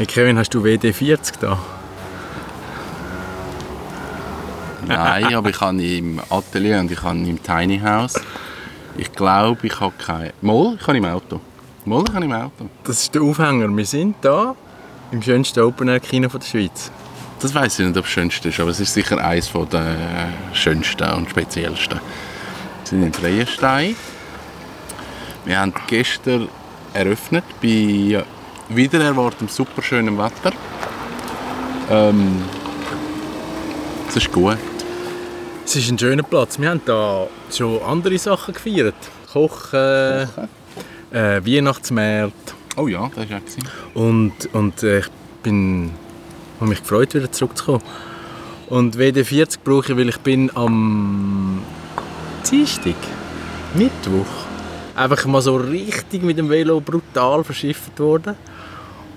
Hey Kevin, hast du WD-40 da? Nein, aber ich habe im Atelier und ich habe im Tiny House. Ich glaube, ich habe kein... Moll, ich habe im Auto. Moll, ich habe im Auto. Das ist der Aufhänger. Wir sind da im schönsten Open-Air-Kino der Schweiz. Das weiß ich nicht, ob es das Schönste ist, aber es ist sicher eines der schönsten und speziellsten. Wir sind in Freienstein. Wir haben gestern eröffnet bei wieder erwartetem super schönem Wetter. Ähm, es ist gut. Es ist ein schöner Platz. Wir haben da schon andere Sachen gefeiert. Kochen, äh, Weihnachtsmärkte. Oh ja, das war auch. Und, und äh, ich bin, habe mich gefreut, wieder zurückzukommen. Und WD40 brauche ich, weil ich bin am Dienstag, Mittwoch, einfach mal so richtig mit dem Velo brutal verschifft worden.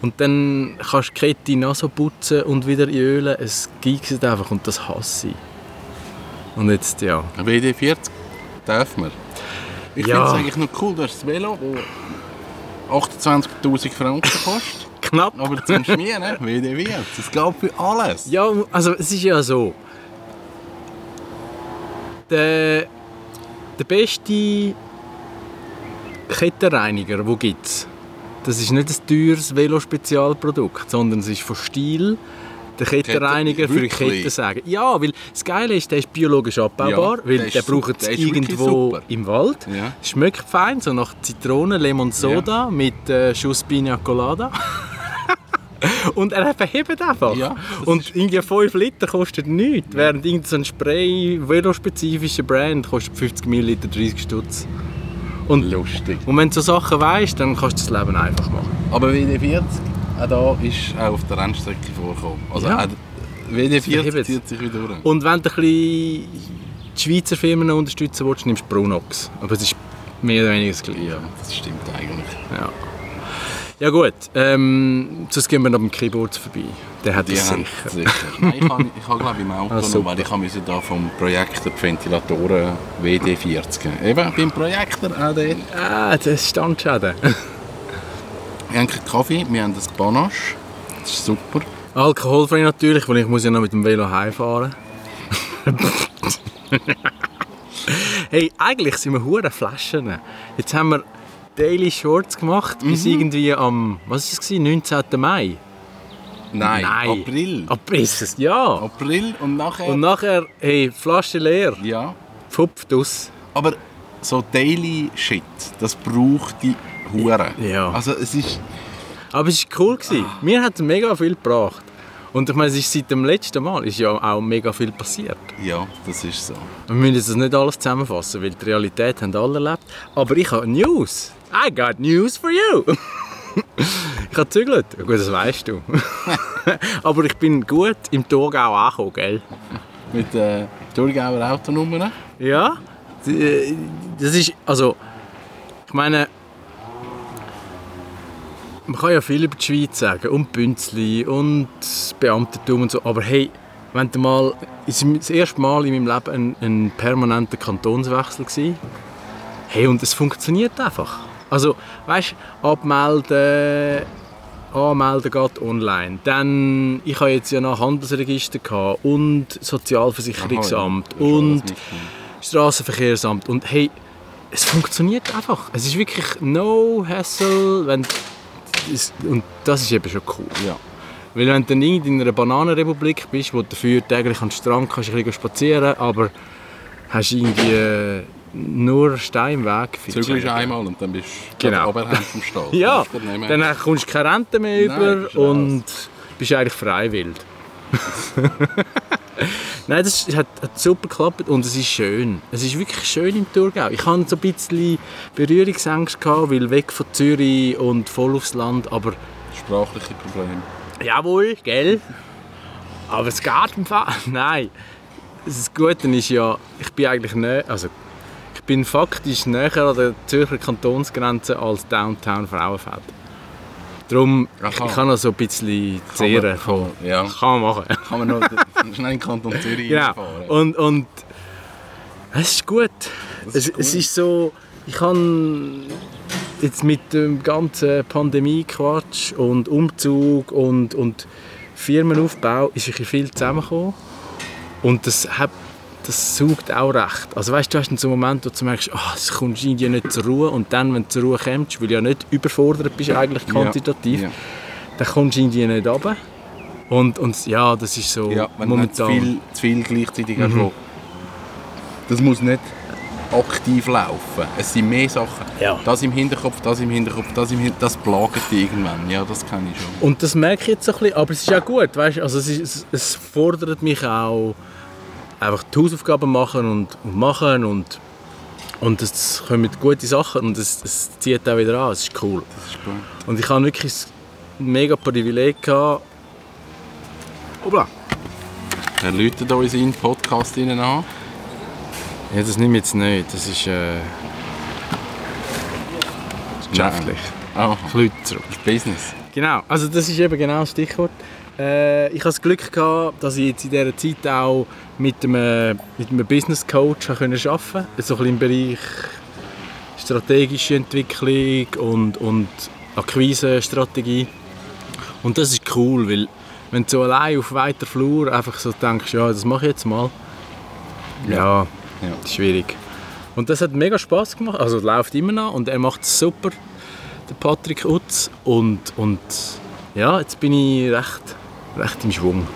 Und dann kannst du die Kette noch so putzen und wieder ölen. Es giegt einfach und das hasse ich. Und jetzt, ja. WD40 darf man. Ich Ja. finde es eigentlich noch cool, dass das Velo das 28'000 Franken kostet. Knapp. Aber zum Schmieren, WD40, das geht für alles. Ja, also es ist ja so. Der, der beste Kettenreiniger, den gibt es, das ist nicht ein teures Velo-Spezialprodukt, sondern es ist von Stil der Kettenreiniger für die wirklich? Kettensäge. Ja, weil das Geile ist, der ist biologisch abbaubar, Ja, weil der der, braucht es irgendwo im Wald. Ja. Schmeckt fein, so nach Zitrone, Lemon Soda mit äh, Schuss Pina Colada. Und er verhebt einfach. Ja, und irgendwie 5 Liter kostet nichts, während irgendein so ein Spray, velospezifischer Brand, kostet 50 ml 30 Stutz. Und, Lustig. und wenn du so Sachen weißt, dann kannst du das Leben einfach machen. Aber WD40, auch da ist auch auf der Rennstrecke vorgekommen. Also Ja. auch WD40 verhebt. zieht sich wieder durch. Und wenn du ein bisschen die Schweizer Firmen unterstützen willst, nimmst du Brunox. Aber es ist mehr oder weniger das Gleiche. Ja, das stimmt eigentlich. Ja, ja gut, ähm, sonst gehen wir noch beim Keyboards vorbei. Der hat Die das haben sicher. sicher. Nein, ich habe, ich habe glaube im Auto Ah, noch, weil ich habe da vom Projektor die Ventilatoren WD40. Eben, beim Projektor auch dort. Ah, das ist Standschäden. Wir haben keinen Kaffee, wir haben das Ganache. Das ist super. Alkoholfrei natürlich, weil ich muss ja noch mit dem Velo heimfahren. hey, eigentlich sind wir hure Flaschen. Jetzt haben wir Daily Shorts gemacht bis irgendwie am, was ist es gewesen, 19. Mai? Nein, Nein. April. April ist es, ja. April und nachher... Und nachher, hey, Flasche leer, ja. pfupft aus. Aber so Daily Shit, das braucht die Hure. Ja. Also es ist... Aber es war cool. Gewesen. Mir hat es mega viel gebracht. Und ich meine, es ist seit dem letzten Mal ist ja auch mega viel passiert. Ja, das ist so. Wir müssen jetzt nicht alles zusammenfassen, weil die Realität haben alle erlebt. Aber ich habe News. I got news for you. ich habe gezügelt. Ja, Gut, das weißt du. Aber ich bin gut im Thurgau angekommen, gell? Mit äh, Thurgauer Autonummern. Ja. Äh, Das ist, also, ich meine, man kann ja viel über die Schweiz sagen und Bünzli und Beamtentum und so, aber hey, wenn du mal, es war das erste Mal in meinem Leben ein, ein permanenter Kantonswechsel gewesen. Hey, und es funktioniert einfach. Also, weißt du, abmelden, anmelden geht online. Dann, ich habe jetzt ja noch Handelsregister gehabt und Sozialversicherungsamt Aha, ja. Und. Straßenverkehrsamt und hey, es funktioniert einfach. Es ist wirklich no hassle, wenn es- und das ist eben schon cool. Ja. Weil wenn du dann in einer Bananenrepublik bist, wo du dafür täglich an den Strand kannst, ein bisschen spazieren, aber hast irgendwie äh, nur Stein im Weg. Zügelst einmal und dann bist du Genau. Oberhand vom Stall. Ja, nicht dann kommst du keine Rente mehr Nein, über und bist eigentlich freiwillig. Nein, das hat, hat super geklappt und es ist schön. Es ist wirklich schön im Thurgau. Ich hatte so ein bisschen Berührungsängste, gehabt, weil weg von Zürich und voll aufs Land, aber Sprachliche Probleme. jawohl, gell? Aber es geht im Fall. Nein. Das Gute ist ja, ich bin eigentlich näher, also bin faktisch näher an der Zürcher Kantonsgrenze als Downtown Frauenfeld. Darum, ich, ich kann noch so ein bisschen Kann zehren man- von... ja. Kann man machen. Kann man noch schnell in Kanton Zürich Genau. reinfahren. Und, und es ist gut. Das es, ist es ist so, ich kann jetzt mit dem ganzen Pandemie-Quatsch und Umzug und, und Firmenaufbau ist wirklich viel zusammengekommen. Und das, hat, das saugt auch recht. Also weißt du, hast so einen Moment, wo du merkst, oh, es kommst irgendwie nicht zur Ruhe. Und dann, wenn du zur Ruhe kommst, weil du ja nicht überfordert bist eigentlich quantitativ, Ja. dann kommst du irgendwie nicht runter. Und, und ja, das ist so Ja, wenn nicht zu momentan. viel, zu viel gleichzeitig hast. Mhm. wo- Das muss nicht aktiv laufen. Es sind mehr Sachen. Ja. Das im Hinterkopf, das im Hinterkopf, das im Hinterkopf, das plagt dich irgendwann. Ja, das kann ich schon. Und das merke ich jetzt ein bisschen, aber es ist auch gut, weißt? Also es, ist, es, es fordert mich auch, einfach die Hausaufgaben machen und, und machen und, und es kommen gute Sachen und es, es zieht auch wieder an, es ist cool. Das ist gut. Und ich habe wirklich ein mega Privileg gehabt. Obla. Er läutet uns in den Podcast an. Ja, das nehme ich jetzt nicht, das ist äh, geschäftlich. Ah, Ich. Business. Genau, also das ist eben genau das Stichwort. Äh, ich habe das Glück gehabt, dass ich jetzt in dieser Zeit auch mit einem, mit einem Business Coach arbeiten konnte. So ein bisschen im Bereich strategische Entwicklung und, und Akquise-Strategie. Und das ist cool, weil wenn du so allein auf weiter Flur einfach so denkst, ja, das mache ich jetzt mal. Ja, Ja. das ist schwierig. Und das hat mega Spaß gemacht. Also es läuft immer noch und er macht es super, der Patrick Utz. Und, und ja, jetzt bin ich recht, recht im Schwung,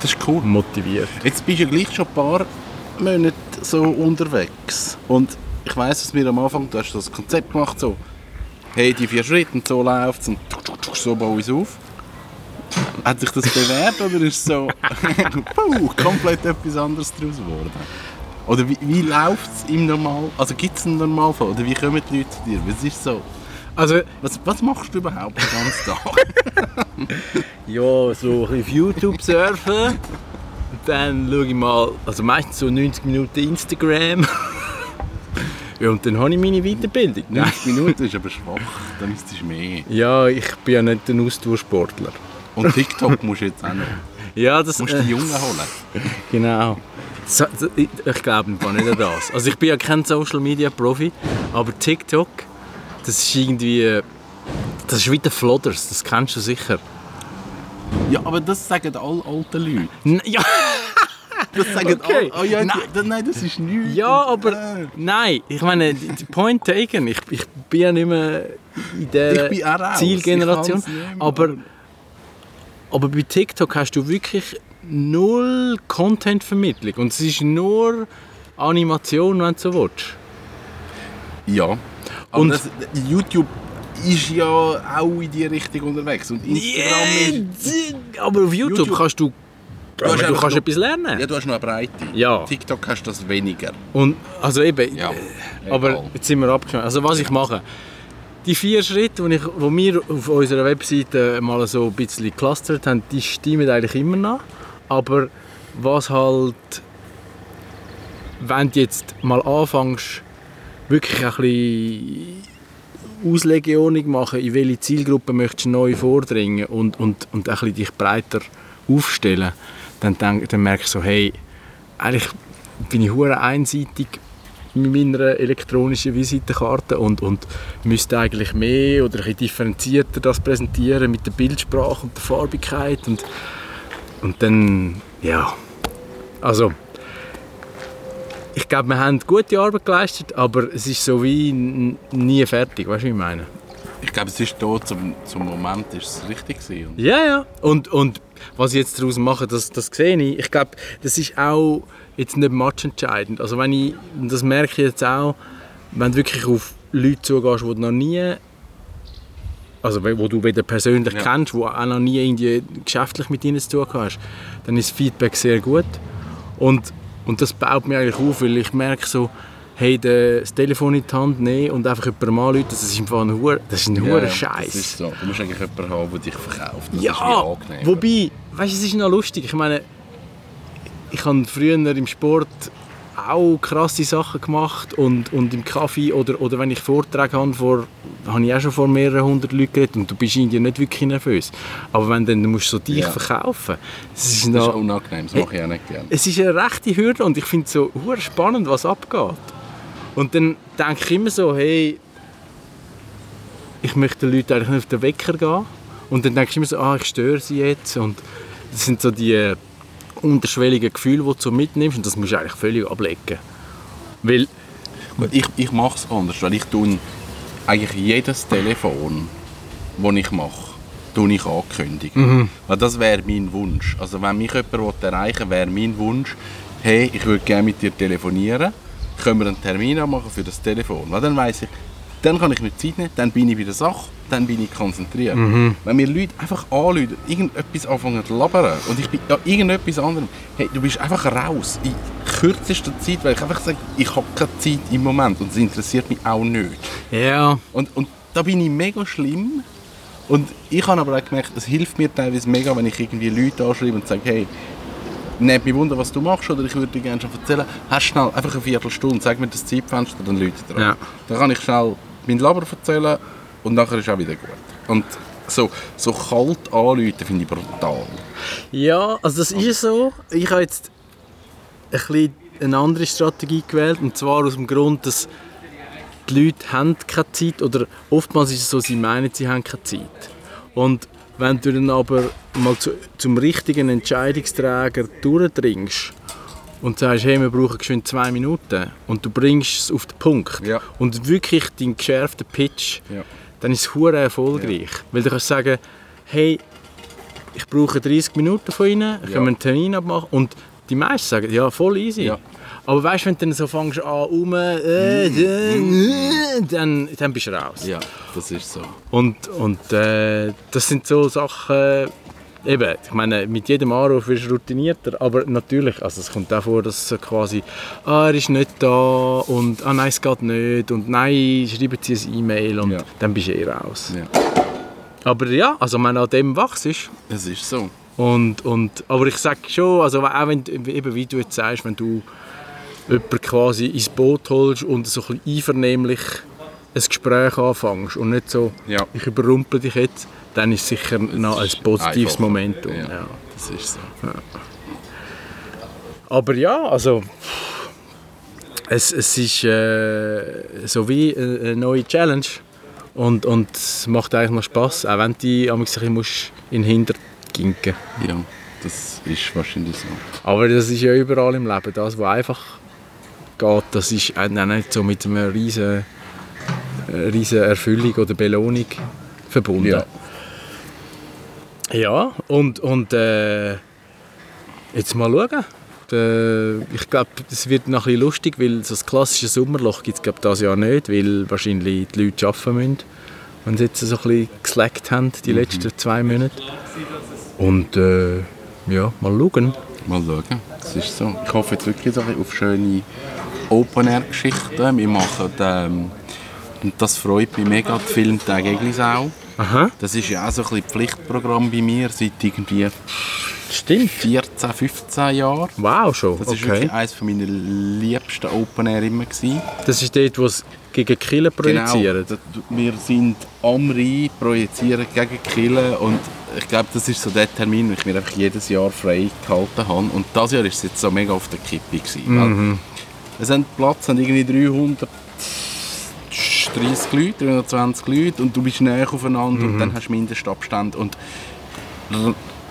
Das ist cool. motiviert. Jetzt bist du ja gleich schon ein paar Monate so unterwegs. Und ich weiss, dass wir am Anfang, du hast das Konzept gemacht, so, hey, die vier Schritte und so läuft es und so baue ich es auf. Hat sich das bewährt oder ist es so puh, komplett etwas anderes daraus geworden? Oder wie, wie läuft es im Normal? Also gibt es einen Normalfall? Oder wie kommen die Leute zu dir? Was ist so? Also Was, was machst du überhaupt den ganzen Tag? ja, so ein auf YouTube surfen. Dann schaue ich mal, also meistens so 90 Minuten Instagram. ja, und dann habe ich meine Weiterbildung. 90 Minuten ist aber schwach, dann ist es mehr. Ja, ich bin ja nicht ein Ausdauersportler. Und TikTok musst du jetzt auch noch. Ja, das musst äh, die Jungen holen. Genau. So, ich, ich glaube einfach nicht an das. Also ich bin ja kein Social Media Profi, aber TikTok, das ist irgendwie, das ist wie der Flodders, das kennst du sicher. Ja, aber das sagen alle alten Leute. N ja, Das sagen Okay. alle. Oh, ja, Nein. Die, nein, das ist nichts. ja, aber nein, ich meine, point taken, ich, ich bin ja nicht mehr in der Ich bin auch raus. Zielgeneration, aber, aber bei TikTok hast du wirklich null Content-Vermittlung und es ist nur Animation, wenn du so willst. Ja. Aber Und- das, YouTube ist ja auch in die Richtung unterwegs. Und Instagram ist... aber auf YouTube, YouTube- kannst du, Du aber du kannst noch- etwas lernen. Ja, du hast noch eine Breite. Ja. TikTok hast du das weniger. Und, also eben, Ja. aber egal. jetzt sind wir abgeschlossen. Also was ich mache, die vier Schritte, die ich, wo wir auf unserer Webseite mal so ein bisschen geclustert haben, die stimmen eigentlich immer noch. Aber was halt, wenn du jetzt mal anfängst, wirklich ein bisschen Auslegeordnung machen, in welche Zielgruppe möchtest du neu vordringen und, und, und ein bisschen dich breiter aufstellen, dann, denk, dann merkst du so, hey, eigentlich bin ich hure einseitig mit meiner elektronischen Visitenkarte und, und müsste eigentlich mehr oder ein differenzierter das präsentieren mit der Bildsprache und der Farbigkeit und, und dann, ja, also ich glaube, wir haben gute Arbeit geleistet, aber es ist so wie nie fertig, weißt du, wie ich meine? Ich glaube, es ist da zum, zum Moment ist es richtig gewesen. Ja, ja. Und, und was ich jetzt daraus mache, das, das sehe ich. Ich glaube, das ist auch jetzt nicht matchentscheidend. Also wenn ich, das merke ich jetzt auch, wenn du wirklich auf Leute zugehst, die du noch nie, also wo du weder persönlich Ja. kennst, wo auch noch nie irgendwie geschäftlich mit ihnen zu tun hast, dann ist das Feedback sehr gut. Und, und das baut mir eigentlich auf, weil ich merke so, hey, das Telefon in die Hand nehmen und einfach jemandem anrufen, das ist einfach ein Hure, das ist ein Ja, ja, Scheiß. Das ist so. Du musst eigentlich jemanden haben, der dich verkauft. Das ist Ja, wobei, weißt du, es ist noch lustig. Ich meine, ich habe früher im Sport auch krasse Sachen gemacht und, und im Kaffee oder, oder wenn ich Vorträge habe, vor, habe ich auch schon vor mehreren hundert Leuten geredet und du bist irgendwie nicht wirklich nervös. Aber wenn dann, du musst so dich Ja. verkaufen, es ist, Das ist noch, unangenehm, das mache ich auch nicht gerne. es ist eine rechte Hürde und ich finde es so spannend, was abgeht. Und dann denke ich immer so, hey, ich möchte den Leuten eigentlich nicht auf den Wecker gehen. Und dann denkst du immer so, ah, ich störe sie jetzt. Und das sind so die unterschwelligen Gefühle, die du mitnimmst. Und das musst du eigentlich völlig ablegen. Weil, Gut, ich, ich mache es anders, weil ich tue eigentlich jedes Telefon, das ich mache, tue ich ankündigen. Weil das wäre mein Wunsch. Also wenn mich jemand erreichen wäre mein Wunsch, hey, ich würde gerne mit dir telefonieren, können wir einen Termin machen für das Telefon. Weil dann weiß ich, dann kann ich mir Zeit nehmen, dann bin ich bei der Sache, dann bin ich konzentriert. Wenn mir Leute einfach anrufen, irgendetwas anfangen zu labern und ich bin ja irgendetwas anderem, hey, du bist einfach raus in kürzester Zeit, weil ich einfach sage, ich habe keine Zeit im Moment und es interessiert mich auch nicht. ja, Und, und da bin ich mega schlimm. Und ich habe aber auch gemerkt, es hilft mir teilweise mega, wenn ich irgendwie Leute anschreibe und sage, hey, nehmt mich wunder, was du machst, oder ich würde dir gerne schon erzählen. Hast schnell einfach eine Viertelstunde, sag mir das Zeitfenster, dann Leute dran. Ja. Dann kann ich schnell mein Laber erzählen und nachher ist auch wieder gut. Und so, so kalt anrufen finde ich brutal. Ja, also das ist so. Ich habe jetzt ein bisschen eine andere Strategie gewählt und zwar aus dem Grund, dass die Leute haben keine Zeit oder oftmals ist es so, sie meinen, sie haben keine Zeit. Und wenn du dann aber mal zu, zum richtigen Entscheidungsträger durchdringst und sagst, hey, wir brauchen geschwind zwei Minuten und du bringst es auf den Punkt Ja. und wirklich deinen geschärften Pitch, Ja. dann ist es hure erfolgreich. Weil du kannst sagen, hey, ich brauche 30 Minuten von Ihnen, können wir einen Termin abmachen? Und die meisten sagen, ja, voll easy. Ja. Aber weißt du, wenn du dann so fängst an, um, äh, äh, dann, dann bist du raus. Ja, das ist so. Und, und äh, das sind so Sachen, eben, ich meine, mit jedem Anruf wirst du routinierter, aber natürlich, also es kommt auch vor, dass quasi, ah, er ist nicht da und ah, nein, es geht nicht und nein, schreiben Sie ein E-Mail und Ja. dann bist du eh raus. Ja. Aber ja, also wenn an dem wachst ist Es ist so. und, und, aber ich sage schon, also auch wenn, du- eben wie du jetzt sagst, wenn du jemanden quasi ins Boot holst und so ein bisschen einvernehmlich ein Gespräch anfängst und nicht so, Ja. ich überrumpel dich jetzt, dann ist sicher noch ein positives einfacher. Momentum. Ja. Ja. Das ist so. Aber ja, also es, es ist äh, so wie eine eine neue Challenge und, und es macht eigentlich noch Spass, auch wenn ein bisschen musst in den Hinter ginken Ja, das ist wahrscheinlich so. Aber das ist ja überall im Leben. Das, was einfach geht, das ist auch nicht so mit einer riesen, äh, riesen Erfüllung oder Belohnung verbunden. Ja. Ja, und, und äh, jetzt mal schauen. Äh, ich glaube, das wird noch ein bisschen lustig, weil so das klassische Sommerloch gibt es das Jahr nicht, weil wahrscheinlich die Leute arbeiten müssen, wenn sie jetzt so ein bisschen geslackt haben, die letzten zwei Monate. Und äh, ja, mal schauen. Mal schauen. Das ist so. Ich hoffe jetzt wirklich auf schöne Open-Air-Geschichten. Wir machen, ähm, und das freut mich mega, die Filmtage Eglisau. Aha, Das ist ja auch so ein bisschen Pflichtprogramm bei mir seit irgendwie stimmt. 14, 15 Jahren. Wow, schon. Das war okay. wirklich eines meiner liebsten Open Air immer. Gewesen. Das ist dort, wo es gegen Killer projizieren. Genau. Wir sind am Rhein, projizieren gegen Kille und ich glaube, das ist so der Termin, den ich mir einfach jedes Jahr frei gehalten habe. Und dieses Jahr war es jetzt so mega auf der Kippe. Gewesen, weil Es haben Platz, haben irgendwie 330 Leute, 320 Leute und du bist näher aufeinander und dann hast du Mindestabstand. Und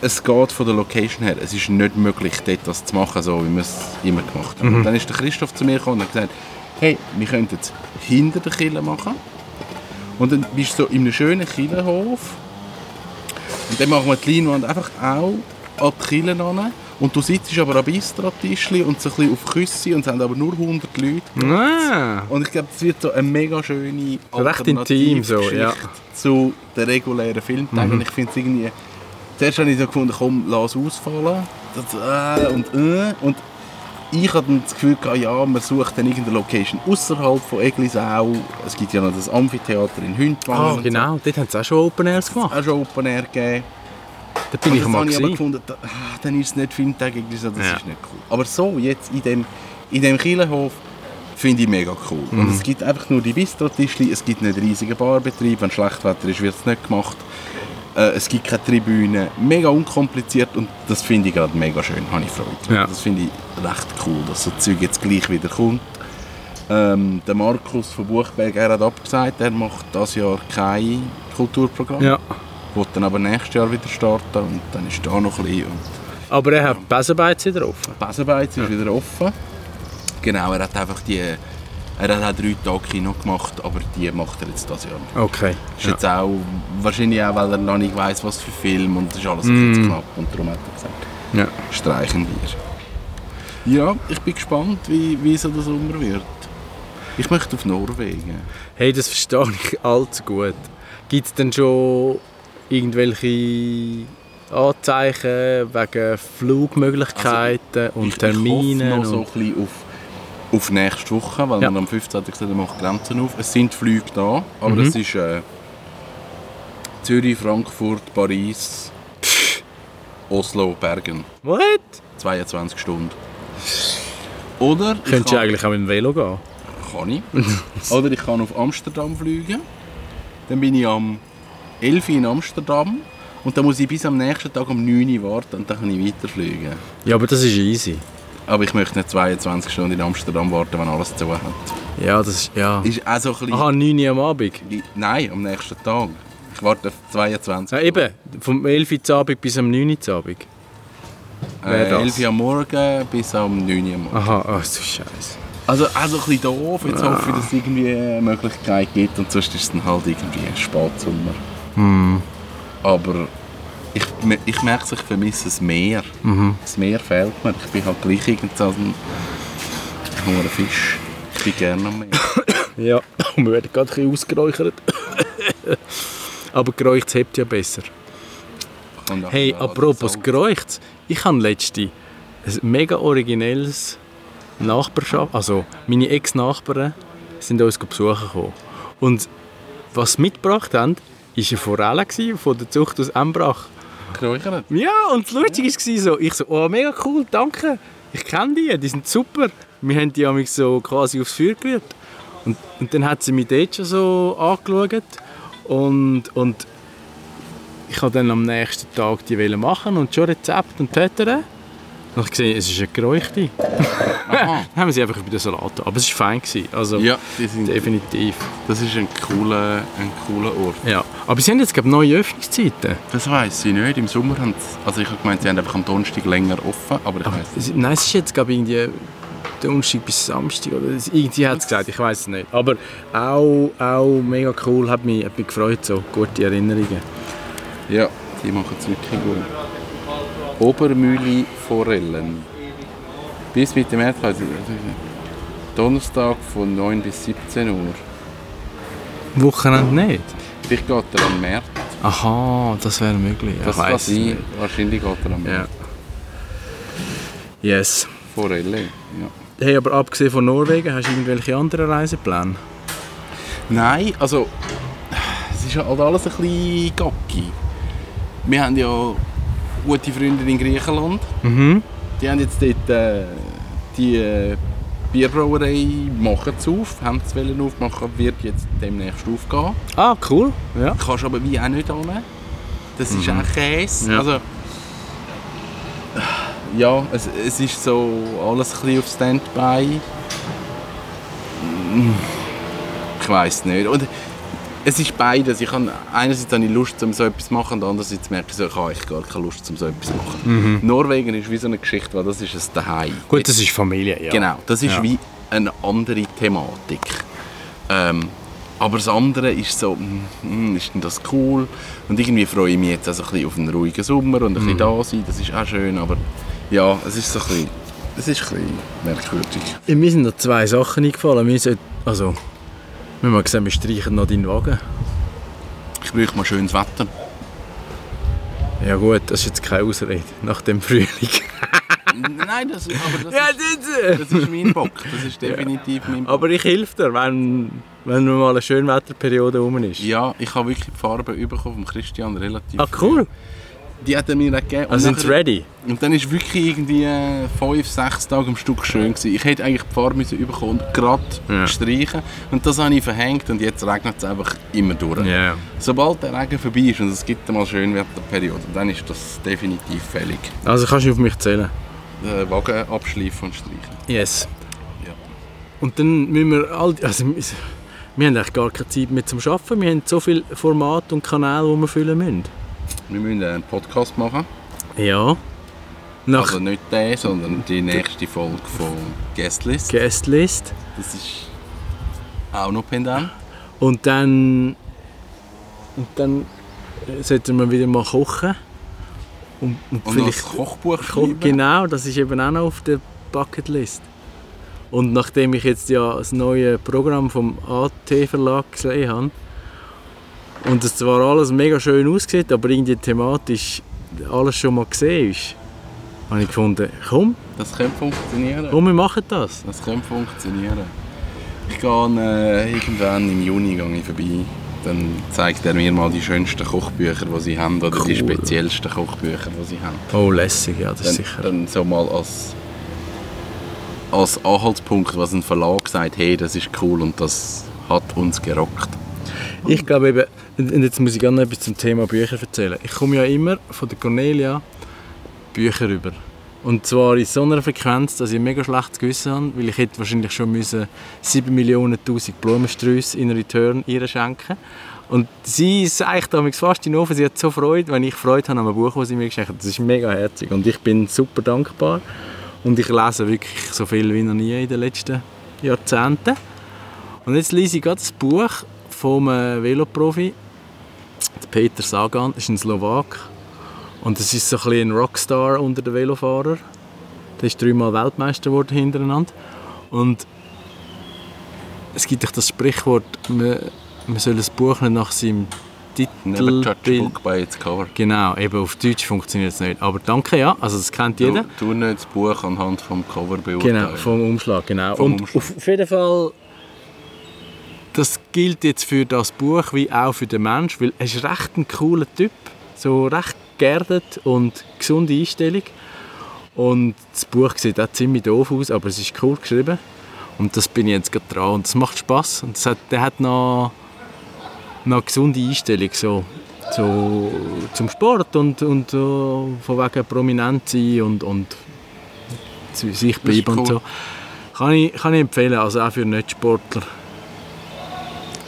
es geht von der Location her, es ist nicht möglich, dort das zu machen, so wie wir es immer gemacht haben. Und dann ist der Christoph zu mir gekommen und hat gesagt, hey, wir könnten es hinter der Kille machen. Und dann bist du so in einem schönen Killenhof. Und dann machen wir die Leinwand einfach auch an die Kille. Und du sitzt aber am Bistro-Tischli und so ein bisschen auf Küsse und es haben aber nur 100 Leute. Ah, Und ich glaube, es wird so eine mega schöne Recht intim so, ja. Zu den regulären Filmtagen. Mhm. Und ich finde es irgendwie... Zuerst habe ich so gefunden, komm, lass ausfallen. Das, äh, und äh. Und ich hatte das Gefühl, gehabt, ja, man sucht dann irgendeine Location außerhalb von Eglisau. Es gibt ja noch das Amphitheater in Hündwangen. ah, und genau. Dort haben sie auch schon Open Airs So. gemacht. Auch schon Open Air gegeben. Da bin ich mal gesehen. gefunden, da, ah, dann ist es nicht Filmtag Eglisau, das Ja. ist nicht cool. Aber so, jetzt in dem, in dem Kielenhof, finde ich mega cool. Mhm. Und es gibt einfach nur die Bistro-Tischli, es gibt nicht riesige Barbetrieb, wenn schlecht Wetter ist, wird es nicht gemacht. Äh, es gibt keine Tribüne, mega unkompliziert und das finde ich gerade mega schön, habe ich Freude. Ja. Das finde ich recht cool, dass so Zeug jetzt gleich wieder kommt. Ähm, der Markus von Buchberg, er hat abgesagt, er macht das Jahr kein Kulturprogramm. Ja. Will dann aber nächstes Jahr wieder starten und dann ist da noch ein bisschen. Und Aber er hat Besenbeiz wieder offen. Besenbeiz ist wieder offen. Genau, er hat einfach die... Er hat auch drei Tage Kino gemacht, aber die macht er jetzt das Jahr nicht. Okay. Ist Ja. jetzt auch, wahrscheinlich auch, weil er noch nicht weiss, was für Film und es ist alles Mm. zu knapp und darum hat er gesagt, Ja. streichen wir. Ja, ich bin gespannt, wie, wie so der Sommer wird. Ich möchte auf Norwegen. Hey, das verstehe ich allzu gut. Gibt es denn schon irgendwelche Anzeichen wegen Flugmöglichkeiten und Termine? Also, Ich hoffe noch so ein und... bisschen auf, auf nächste Woche, weil Ja. man am 15. gesagt hat, macht Grenzen auf. Es sind Flüge da, aber Mhm. es ist äh, Zürich, Frankfurt, Paris, Oslo, Bergen. What? 22 Stunden. Oder ich Könntest du eigentlich auch mit dem Velo gehen? kann ich. Oder ich kann auf Amsterdam fliegen. Dann bin ich am 11 Uhr in Amsterdam. Und dann muss ich bis am nächsten Tag um 9 Uhr warten und dann kann ich weiterfliegen. Ja, aber das ist easy. Aber ich möchte nicht 22 Stunden in Amsterdam warten, wenn alles zu hat. Ja, das ist... Ja. Ist auch so ein bisschen... Aha, 9 Uhr am Abend. Nein, am nächsten Tag. Ich warte auf 22 Ja, eben, vom 11 Uhr zu Abend bis am 9 Uhr zu Abend. Äh, das? 11 Uhr am Morgen bis am 9 Uhr am Morgen. Aha, oh, so Scheiße. Also auch so ein bisschen doof. Jetzt hoffe ich, dass es irgendwie eine Möglichkeit gibt und sonst ist es dann halt irgendwie ein Hm. Aber ich, ich merke, ich vermisse das Meer. Mhm. Das Meer fehlt mir. Ich bin halt gleich irgend so ein hoher Fisch. Ich bin gerne am Meer. Ja, wir werden gerade ein bisschen ausgeräuchert. Aber geräucht hebt ja besser. Hey, apropos geräucht. Ich habe letzte ein mega originelles Nachbarschaft, also meine Ex-Nachbarn sind uns besuchen gekommen. Und was sie mitgebracht haben, war eine Forelle gewesen von der Zucht aus Embrach. Geräuchert? Ja, und das Lustige war so, ich so, oh mega cool, danke, ich kenne die, die sind super. Wir haben die amigs so quasi aufs Feuer gerührt. Und, und dann hat sie mich dort schon so angeschaut und, und ich wollte dann am nächsten Tag die machen und schon Rezept und Tötern. Und ich gesehen, es ist eine geräuchte. Dann haben wir sie einfach über den Salat. Aber es war fein. Gewesen. Also Ja, definitiv. das ist ein cooler, ein cooler Ort. Ja. Aber sie haben jetzt glaube neue Öffnungszeiten. Das weiss ich nicht. Im Sommer haben sie, also ich habe gemeint, sie haben einfach am Donnerstag länger offen, aber ich weiss Es- Nein, es ist jetzt glaube irgendwie Donnerstag bis Samstag oder irgendwie hat es gesagt, ich weiß es nicht. Aber auch, auch mega cool, hat mich, hat mich gefreut, so gute Erinnerungen. Ja, die machen es wirklich gut. Obermühle Forellen. Bis Mitte März, Donnerstag von 9 bis 17 Uhr. Wochenende nicht? Vielleicht geht er am März. Aha, das wäre möglich. Das ich weiß nicht. Wahrscheinlich geht er am Ja. März. Yes. Forelle, ja. Hey, aber abgesehen von Norwegen, hast du irgendwelche anderen Reisepläne? Nein, also es ist halt alles ein bisschen gacki. Wir haben ja gute Freunde in Griechenland. Mhm. Die haben jetzt dort äh, die äh, Bierbrauerei machen sie auf, haben sie wollen aufmachen, wird jetzt demnächst aufgehen. Ah, cool. Ja. Kannst aber wie auch nicht hin. Das ist auch Käse. Ja. Also, ja, es, es ist so alles ein bisschen auf Standby. Mm, Ich weiß nicht. Und es ist beides. Ich habe, einerseits habe ich Lust, um so etwas zu machen, und andererseits merke ich, so, ich habe gar keine Lust, um so etwas zu machen. Norwegen ist wie so eine Geschichte, weil das ist ein Daheim. Gut, das ist Familie, ja. Genau, das ist Ja. wie eine andere Thematik. Ähm, aber das andere ist so, mm, mm, ist denn das cool? Und irgendwie freue ich mich jetzt also ein bisschen auf einen ruhigen Sommer und ein bisschen da sein, das ist auch schön, aber ja, es ist so ein bisschen, es ist ein bisschen merkwürdig. Mir sind noch zwei Sachen eingefallen. Wir sollten, also, wir haben gesehen, wir streichen noch deinen Wagen. Ich bräuchte mal schönes Wetter. Ja gut, das ist jetzt keine Ausrede nach dem Frühling. Nein, das, aber das, Ja, ist, das, ist mein Bock, das ist definitiv mein Bock. Aber ich helfe dir, wenn, wenn mal eine Schönwetterperiode rum ist. Ja, ich habe wirklich die Farbe bekommen vom Christian relativ Ah, cool. Die hat er mir auch gegeben. Also sind sie ready? Und dann war wirklich irgendwie äh, fünf, sechs Tage am Stück schön. Gewesen. Ich hätte eigentlich die Farbe müssen bekommen und gerade Ja. streichen. Und das habe ich verhängt und jetzt regnet es einfach immer durch. Ja. Sobald der Regen vorbei ist und es gibt einmal Schönwetterperiode, dann ist das definitiv fällig. Also kannst du auf mich zählen. Den Wagen abschleifen und streichen. Yes. Ja. Und dann müssen wir all, also wir- wir haben eigentlich gar keine Zeit mehr zum Arbeiten. Wir haben so viele Formate und Kanäle, die wir füllen müssen. Wir müssen einen Podcast machen. Ja. Nach Also nicht den, sondern die nächste Folge von Guestlist. Guestlist. Das ist auch noch pendant. Und dann, und dann sollten wir wieder mal kochen. Und, und, Und vielleicht Kochbuch Ko schreiben. Genau, das ist eben auch noch auf der Bucketlist. Und nachdem ich jetzt ja das neue Programm vom AT Verlag gesehen habe und es zwar alles mega schön aussieht, aber irgendwie thematisch alles schon mal gesehen ist, habe ich gefunden, komm, Das könnte funktionieren. komm, wir machen das. Das könnte funktionieren. Ich gehe äh, irgendwann im Juni gehe ich vorbei. Dann zeigt er mir mal die schönsten Kochbücher, die sie haben, oder die Cool. speziellsten Kochbücher, die sie haben. Oh, lässig, ja, das ist Dann, sicher. dann so mal als, als Anhaltspunkt, was ein Verlag sagt, hey, das ist cool und das hat uns gerockt. Ich glaube eben, und jetzt muss ich gerne etwas zum Thema Bücher erzählen. Ich komme ja immer von der Cornelia Bücher über. Und zwar in so einer Frequenz, dass ich ein mega schlechtes Gewissen habe, weil ich hätte wahrscheinlich schon müssen 7 Millionen tausend Blumensträuße in Return ihr schenken Und sie sagt damals fast in Ofen, sie hat so Freude, wenn ich Freude habe an einem Buch, das sie mir geschenkt hat. Das ist mega herzig und ich bin super dankbar. Und ich lese wirklich so viel wie noch nie in den letzten Jahrzehnten. Und jetzt lese ich gerade das Buch vom äh, Veloprofi, Peter Sagan, ist ein Slowak. Und das ist so ein, ein Rockstar unter den Velofahrern. Der ist dreimal Weltmeister geworden hintereinander. Und es gibt doch das Sprichwort, man, man soll ein Buch nicht nach seinem Never judge Titel... book by its cover. Genau, eben auf Deutsch funktioniert es nicht. Aber danke, ja, also das kennt Du, jeder. tu nicht das Buch anhand vom Cover beurteilen. Genau, vom Umschlag, genau. Vom und Umschlag. auf jeden Fall, das gilt jetzt für das Buch wie auch für den Mensch, weil er ist recht ein cooler Typ, so recht geerdet und gesunde Einstellung. Und das Buch sieht auch ziemlich doof aus, aber es ist cool geschrieben. Und das bin ich jetzt gerade dran und das macht Spaß und hat, der hat noch, noch eine gesunde Einstellung so, so zum Sport und, und so, von wegen prominent sein und, und zu sich bleiben und cool. so. Kann ich, kann ich empfehlen, also auch für Nicht-Sportler.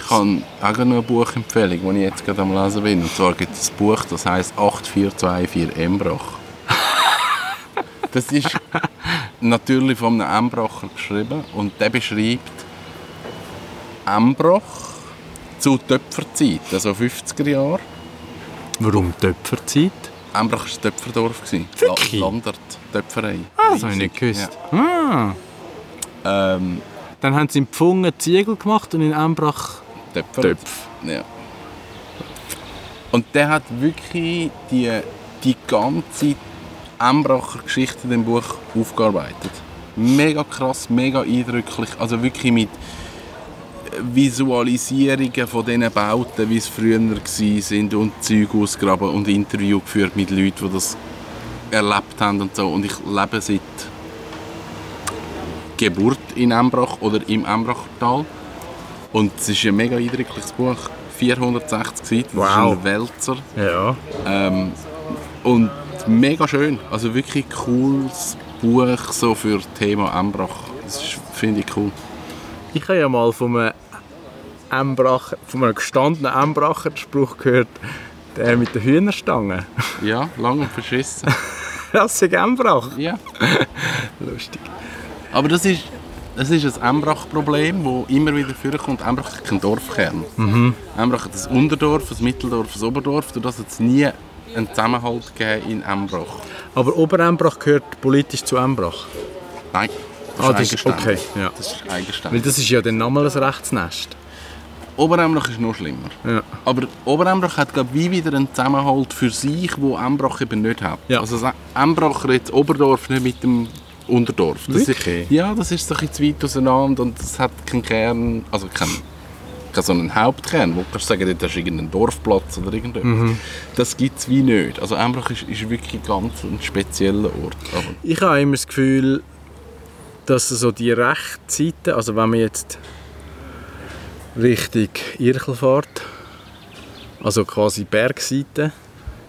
Ich habe auch noch eine Buchempfehlung, die ich jetzt gerade am Lesen bin. Und zwar gibt es ein Buch, das heisst 8424 Embrach. Das ist natürlich von einem Embracher geschrieben und der beschreibt Embrach zu Töpferzeit, also 50er Jahre. Warum Töpferzeit? Embrach war ein Töpferdorf. gewesen. Wirklich? La Landert, Töpferei. Ah, das habe ich nicht gewusst. Ah. Ja. Ähm, Dann haben sie in Pfungen Ziegel gemacht und in Embrach Töpfer. Töpf. Ja. Und der hat wirklich die, die ganze Embracher Geschichte in dem Buch aufgearbeitet. Mega krass, mega eindrücklich. Also wirklich mit Visualisierungen von diesen Bauten, wie es früher waren und Zeug ausgraben und Interview geführt mit Leuten, die das erlebt haben und so. Und ich lebe seit Geburt in Embrach oder im Embrachtal. Und es ist ein mega eindrückliches Buch. 460 Seiten, das Wow. ist ein Wälzer. Ja. Ähm, und mega schön. Also wirklich cooles Buch so für das Thema Embrach. Das finde ich cool. Ich habe ja mal von einem, Embracher, von einem gestandenen Embracher den Spruch gehört, der mit der Hühnerstange. Ja, lang und verschissen. Das ist Embrach. ja. Lustig. Aber das ist, das ist ein Embrach-Problem, das immer wieder vorkommt. Embrach ist kein Dorfkern. Embrach hat ein Unterdorf, ein Mitteldorf, ein Oberdorf. Durch das hat es nie einen Zusammenhalt gegeben in Embrach. Aber Oberembrach gehört politisch zu Embrach. Nein, das Ah, ist das ist eigenständig. okay, ja. Das ist Weil eigenständig. das ist ja dann nochmal ein Rechtsnest. Oberembrach ist noch schlimmer. Ja. Aber Oberembrach hat glaub, wie wieder einen Zusammenhalt für sich, wo Embrach eben nicht hat. Ja. Also Embrach redet Oberdorf nicht mit dem Unterdorf. Das Wirklich? Ist, ja, das ist so ein bisschen zu weit auseinander und es hat keinen Kern, also keinen, keinen so einen Hauptkern, wo du kannst sagen, dort hast du irgendeinen Dorfplatz oder irgendetwas. Mhm. Das gibt es wie nicht. Also Embrach ist, ist wirklich ganz ein spezieller Ort. Aber Ich habe immer das Gefühl, dass so die rechte Seite, also wenn man jetzt Richtung Irchel fährt, also quasi Bergseite,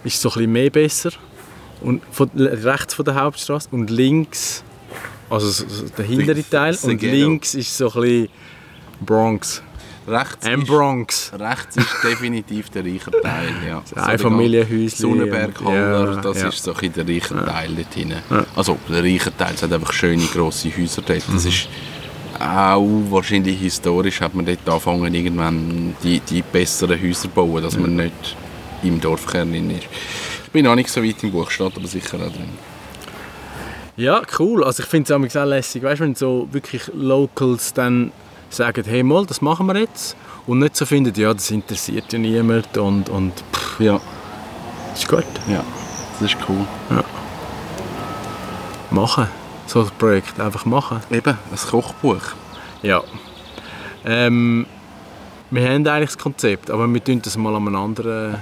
ist so ein bisschen mehr besser. Und von, rechts von der Hauptstraße und links Also so- so der hintere Teil ist und links ist so ein bisschen Bronx. Rechts ist, Bronx. rechts ist definitiv der reiche Teil. Ja. So Einfamilienhäuschen Sonnenberg, Haller, Ja, das ja. ist so ein der reiche Teil dort hinten. Also der reiche Teil, es hat einfach schöne grosse Häuser dort. Das Mhm. ist auch wahrscheinlich historisch hat man dort angefangen, irgendwann die, die besseren Häuser zu bauen, dass man nicht im Dorfkern ist. Ich bin noch nicht so weit im Buch, steht aber sicher auch drin. Ja, cool. Also ich finde es auch lässig, weißt, wenn so wirklich Locals dann sagen, hey mal, das machen wir jetzt und nicht so finden, ja, das interessiert ja niemand und, und pff, Ja, ist gut. ja, das ist cool. Machen. So ein Projekt einfach machen. Eben, ein Kochbuch. Ja. Ähm, wir haben eigentlich das Konzept, aber wir tun das mal an einem anderen,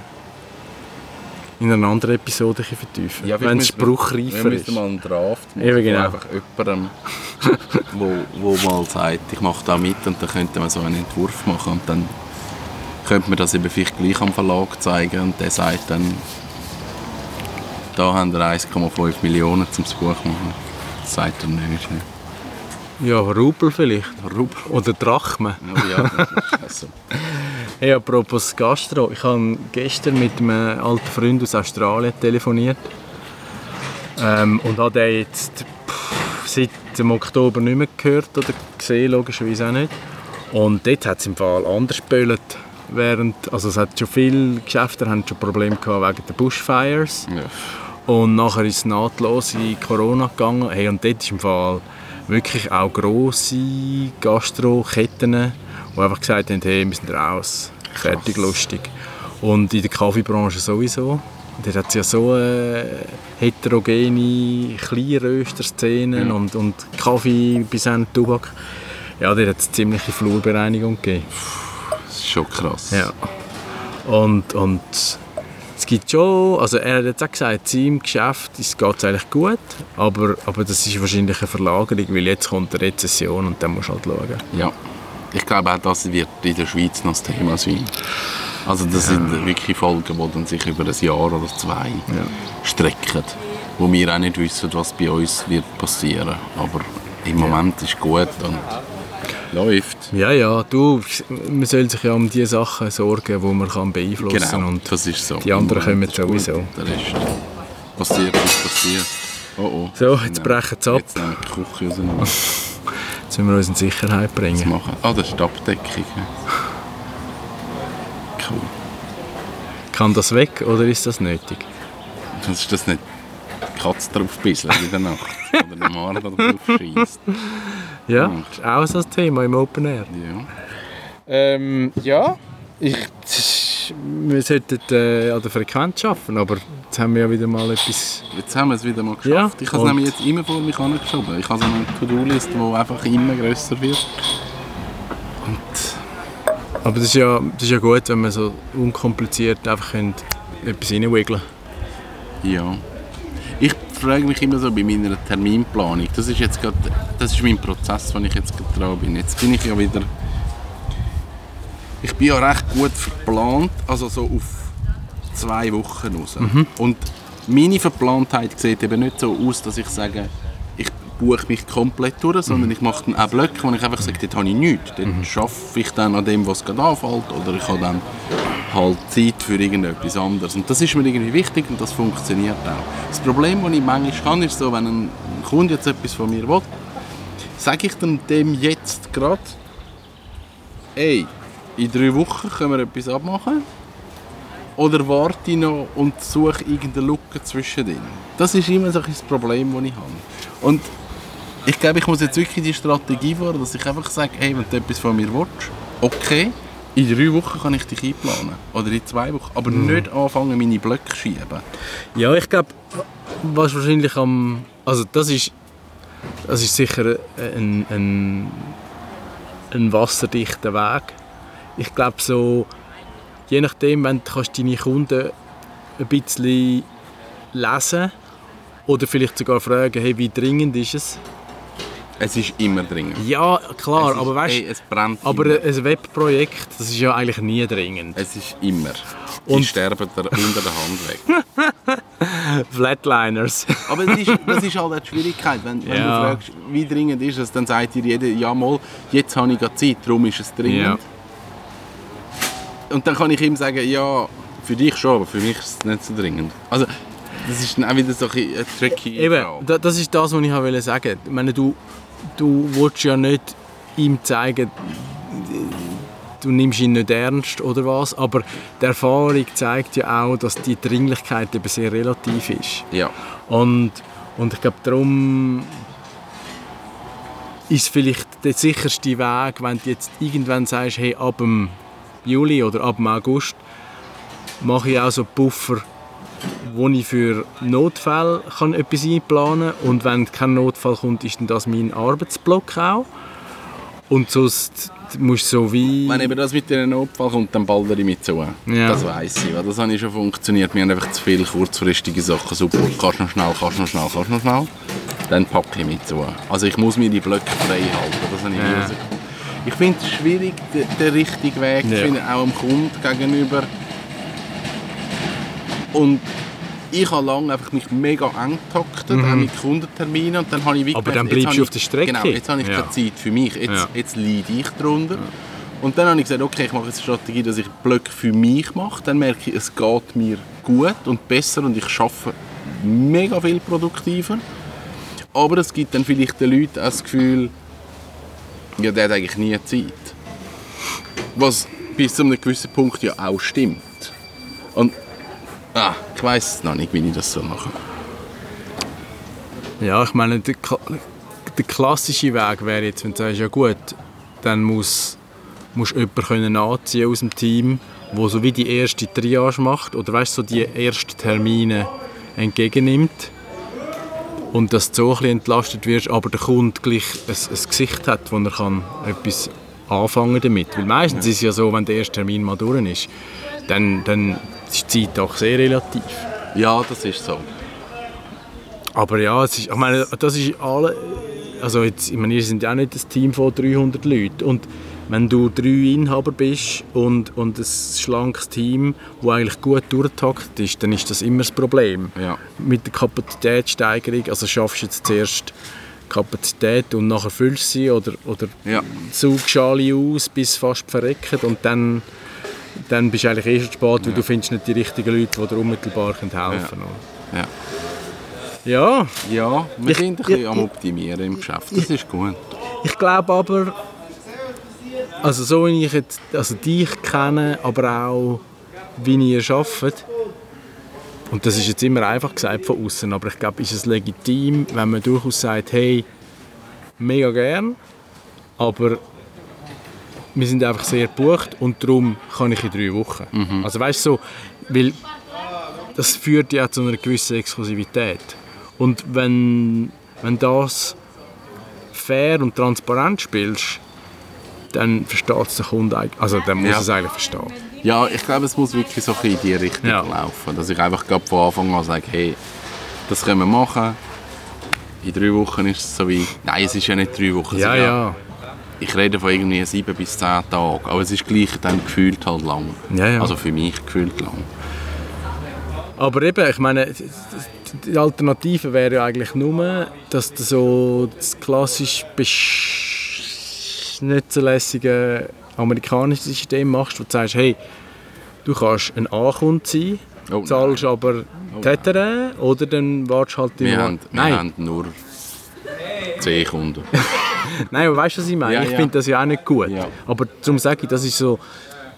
in einer anderen Episode ein vertiefen, Ja, wenn es wir spruchreifer ist. müssen mal einen Draft machen, Eben, genau. einfach jemandem, wo, wo mal sagt, ich mache da mit und dann könnte man so einen Entwurf machen und dann könnte man das eben vielleicht gleich am Verlag zeigen und der sagt dann, da haben wir 1,5 Millionen zum Buch machen. Das sagt er nicht. Ja, Rubel vielleicht. Rub. Oder Drachmen. Oh ja, das ist also. Hey, apropos Gastro, ich habe gestern mit einem alten Freund aus Australien telefoniert ähm, und habe den jetzt pff, seit dem Oktober nicht mehr gehört oder gesehen, logischerweise auch nicht. Und dort hat es im Fall anders geböllt. Während, also es hat schon viele Geschäfte haben schon Probleme gehabt wegen der Bushfires. Ja. Und nachher ist es nahtlos in Corona gegangen. Hey, und dort ist im Fall wirklich auch grosse Gastro-Ketten, die einfach gesagt haben, hey, wir sind raus, fertig, lustig. Und in der Kaffeebranche sowieso. Dort hat es ja so äh, heterogene Kleinröster-Szenen und, und Kaffee bis hin Tubak. Ja, dort hat es ziemliche Flurbereinigung gegeben. Das ist schon krass. Ja. Und, und es gibt schon, also er hat jetzt auch gesagt, seinem Geschäft geht es eigentlich gut, aber, aber das ist wahrscheinlich eine Verlagerung, weil jetzt kommt eine Rezession und dann musst du halt schauen. Ja. Ich glaube auch, das wird in der Schweiz noch das Thema sein. Also das sind wirklich Folgen, die dann sich über ein Jahr oder zwei strecken. Wo wir auch nicht wissen, was bei uns wird passieren. Aber im Moment ist gut und läuft. Ja, ja, du, man soll sich ja um die Sachen sorgen, die man kann beeinflussen kann. Genau, Und das ist so. die anderen kommen sowieso. Der Rest passiert, was passiert. Oh oh. So, jetzt brechen sie ab. Jetzt nehmen wir die Küche auseinander. jetzt müssen wir uns in Sicherheit Was bringen. machen? Ah, das ist die Abdeckung. Cool. Kann das weg oder ist das nötig? Das ist das nicht Katze drauf in der Nacht. Oder der Mann da drauf schießt. Ja, ist auch so ein Thema im Open Air. Ja. Ähm, ja, ich, wir sollten äh, an der Frequenz arbeiten, aber jetzt haben wir ja wieder mal etwas... Jetzt haben wir es wieder mal geschafft. Ja, ich habe es nämlich jetzt immer vor mich angeschoben. Ich habe so eine To-Do-Liste, die einfach immer grösser wird. Und Aber das ist, ja, das ist ja gut, wenn man so unkompliziert einfach etwas reinwiggeln ja. Ich frage mich immer so bei meiner Terminplanung. Das ist jetzt gerade, das ist mein Prozess, den ich jetzt gerade dran bin. Jetzt bin ich ja wieder... Ich bin ja recht gut verplant, also so auf zwei Wochen raus. Und meine Verplantheit sieht eben nicht so aus, dass ich sage, ich buche mich komplett durch, sondern ich mache dann auch Blöcke, wo ich einfach sage, dort habe ich nichts. Dort arbeite ich dann an dem, was gerade anfällt, oder ich habe dann halt Zeit für irgendetwas anderes. Und das ist mir irgendwie wichtig und das funktioniert auch. Das Problem, das ich manchmal habe, ist so, wenn ein Kunde jetzt etwas von mir will, sage ich dann dem jetzt gerade, ey, in drei Wochen können wir etwas abmachen. Oder warte ich noch und suche irgendeine Lücke zwischendrin. Das ist immer so ein Problem, das ich habe. Und ich glaube, ich muss jetzt wirklich die Strategie fahren, dass ich einfach sage, hey, wenn du etwas von mir willst, okay, in drei Wochen kann ich dich einplanen. Oder in zwei Wochen. Aber nicht anfangen, meine Blöcke zu schieben. Ja, ich glaube, was wahrscheinlich am... Also das ist, das ist sicher ein, ein, ein wasserdichter Weg. Ich glaube so, je nachdem, wenn du kannst deine Kunden ein bisschen lesen oder vielleicht sogar fragen, hey, wie dringend ist es? Es ist immer dringend. Ja, klar, ist, aber weißt ey, es brennt aber immer. ein Webprojekt, das ist ja eigentlich nie dringend. Es ist immer. Und- Die sterben der, unter der Hand weg. Flatliners. Aber das ist, das ist halt die Schwierigkeit. Wenn, wenn Ja. du fragst, wie dringend ist es, dann sagt dir jeder, ja mal, jetzt habe ich gerade Zeit, darum ist es dringend. Ja. Und dann kann ich ihm sagen, ja, für dich schon, aber für mich ist es nicht so dringend. Also, das ist dann auch wieder so ein tricky Eben, Frage. da- das ist das, was ich wollte sagen. Ich meine, du, du willst ja nicht ihm zeigen, du nimmst ihn nicht ernst oder was, aber die Erfahrung zeigt ja auch, dass die Dringlichkeit eben sehr relativ ist. Ja. Und, und ich glaube, darum ist vielleicht der sicherste Weg, wenn du jetzt irgendwann sagst, hey, ab dem Juli oder ab dem August mache ich auch so Puffer, wo ich für Notfälle kann etwas einplanen kann. Und wenn kein Notfall kommt, ist dann das mein Arbeitsblock auch. Und sonst musst du so wie... Wenn eben das mit dem Notfall kommt, dann ballere ich mit zu. Ja. Das weiss ich, weil das habe ich schon funktioniert. Wir haben einfach zu viele kurzfristige Sachen. Super, kannst noch schnell, kannst noch schnell, kannst noch schnell. Dann packe ich mit zu. Also ich muss mir die Blöcke frei halten. Das habe ich nie Ja. Ich finde es schwierig, den, den richtigen Weg zu Ja. finden, auch dem Kunden gegenüber. Und ich habe lange einfach mich mega eng getaktet, auch mit Kundenterminen. Und dann habe ich Mhm. Aber dann bleibst du auf der Strecke. Genau, jetzt habe ich Ja. keine Zeit für mich. Jetzt, Ja. jetzt leide ich darunter. Und dann habe ich gesagt, okay, ich mache jetzt eine Strategie, dass ich Blöcke für mich mache. Dann merke ich, es geht mir gut und besser und ich schaffe mega viel produktiver. Aber es gibt dann vielleicht den Leuten auch das Gefühl, ja, der hat eigentlich nie Zeit. Was bis zu einem gewissen Punkt ja auch stimmt. Und ah, ich weiß noch nicht, wie ich das so mache. Ja, ich meine, der, der klassische Weg wäre jetzt, wenn du sagst, ja gut, dann muss, muss jemand können anziehen aus dem Team, wo so wie die erste Triage macht oder weißt, so die ersten Termine entgegennimmt und dass du so ein bisschen entlastet wirst, aber der Kunde gleich ein, ein Gesicht hat, wo er kann etwas anfangen damit. Weil meistens ist es ja so, wenn der erste Termin mal durch ist, dann, dann ist die Zeit auch sehr relativ. Ja, das ist so. Aber ja, es ist, ich meine, das ist alle, also jetzt, ich meine, wir sind ja auch nicht ein Team von 300 Leuten und wenn du drei Inhaber bist und, und ein schlankes Team, das eigentlich gut durchtaktet ist, dann ist das immer das Problem. Ja. Mit der Kapazitätssteigerung, also schaffst du jetzt zuerst Kapazität und nachher füllst du sie oder, oder Ja. saugst alle aus, bis fast verreckt und dann, dann bist du eigentlich eh schon spät, weil du findest nicht die richtigen Leute, die dir unmittelbar helfen können. Ja. Ja, Ja, wir Ich- sind ein bisschen ich- am Optimieren im Geschäft. Das ist gut. ich glaube aber, also so wie ich jetzt, also dich kenne, aber auch wie ihr arbeitet, und das ist jetzt immer einfach gesagt von außen, aber ich glaube, ist es legitim, wenn man durchaus sagt, hey, mega gern, aber wir sind einfach sehr gebucht und darum kann ich in drei Wochen. Also weißt du, so, weil das führt ja zu einer gewissen Exklusivität. Und wenn, wenn das fair und transparent spielst, dann versteht es der Kunde eigentlich, also dann muss Ja. es eigentlich verstehen. Ja, ich glaube, es muss wirklich so ein bisschen in die Richtung Ja. laufen. Dass ich einfach gerade von Anfang an sage, hey, das können wir machen. In drei Wochen ist es so wie... Nein, es ist ja nicht drei Wochen. Ja, ja. Ich rede von irgendwie sieben bis zehn Tagen. Aber es ist gleich dann gefühlt halt lang. Ja, ja. Also für mich gefühlt lang. Aber eben, ich meine, die Alternative wäre ja eigentlich nur, dass du so das klassisch nicht so lässige amerikanische System machst, wo du sagst, hey, du kannst ein A-Kunde sein, Oh, zahlst aber Tätere oder dann wartest halt Wir, im- haben, wir Nein, haben nur zehn Kunden. Nein, aber weißt du, was ich meine? Ja, ich ja. finde das ja auch nicht gut. Ja. Aber darum sage ich, das ist so,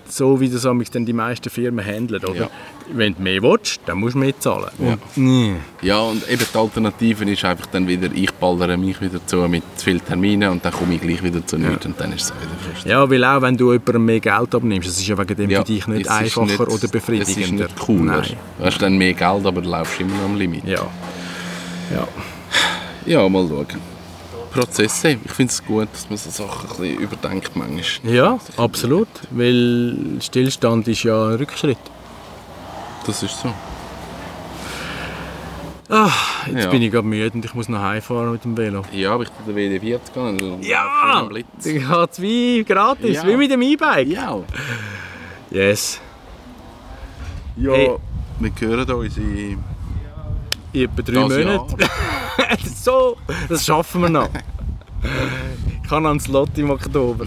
so wie das amigs dann die meisten Firmen handeln. Oder? Wenn du mehr willst, dann musst du mehr zahlen. Ja. Und, nee. Ja, und eben die Alternative ist einfach dann wieder, ich ballere mich wieder zu mit zu vielen Terminen und dann komme ich gleich wieder zu nichts und dann ist es wieder frustrierend. Ja, weil auch wenn du jemandem mehr Geld abnimmst, das ist ja wegen dem für dich nicht einfacher nicht- oder befriedigender. Es ist nicht cooler. Nein. Du hast dann mehr Geld, aber du laufst immer noch am Limit. Ja. ja. Ja, mal schauen. Prozesse. Ich finde es gut, dass man so Sachen ein bisschen überdenkt manchmal. Ja, absolut. Weil Stillstand ist ja ein Rückschritt. Das ist so. Ah, jetzt Ja. bin ich gerade müde und ich muss noch heimfahren mit dem Velo. Ja, aber ich bin der WD40 gegangen. Ja! Dann geht's wie gratis, Ja. wie mit dem E-Bike. Ja. Yes. Ja, Hey. wir hören uns in In etwa drei das Monate. Jahr. so, das schaffen wir noch. Ich kann ans Lotto im Oktober.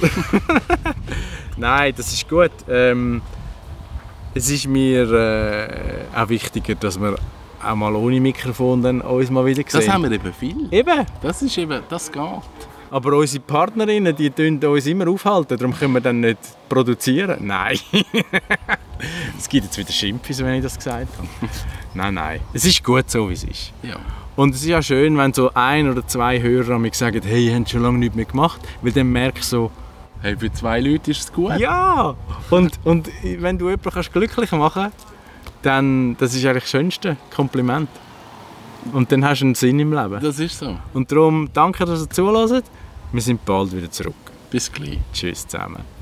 Nein, das ist gut. Ähm, es ist mir äh, auch wichtiger, dass wir auch mal ohne Mikrofon dann uns mal wieder sehen. Das haben wir eben viel. Eben. Das ist eben, das geht. Aber unsere Partnerinnen, die tun uns immer aufhalten, darum können wir dann nicht produzieren. Nein. es gibt jetzt wieder Schimpfis, wenn ich das gesagt habe. nein, nein. Es ist gut so, wie es ist. Ja. Und es ist ja schön, wenn so ein oder zwei Hörer mir sagen, hey, ihr habt schon lange nichts mehr gemacht, weil dann merkst du so, Hey, für zwei Leute ist es gut. ja! Und, und wenn du jemanden kannst glücklich machen kannst, dann das ist eigentlich das schönste Kompliment. Und dann hast du einen Sinn im Leben. Das ist so. Und darum danke, dass ihr zuhört. Wir sind bald wieder zurück. Bis gleich. Tschüss zusammen.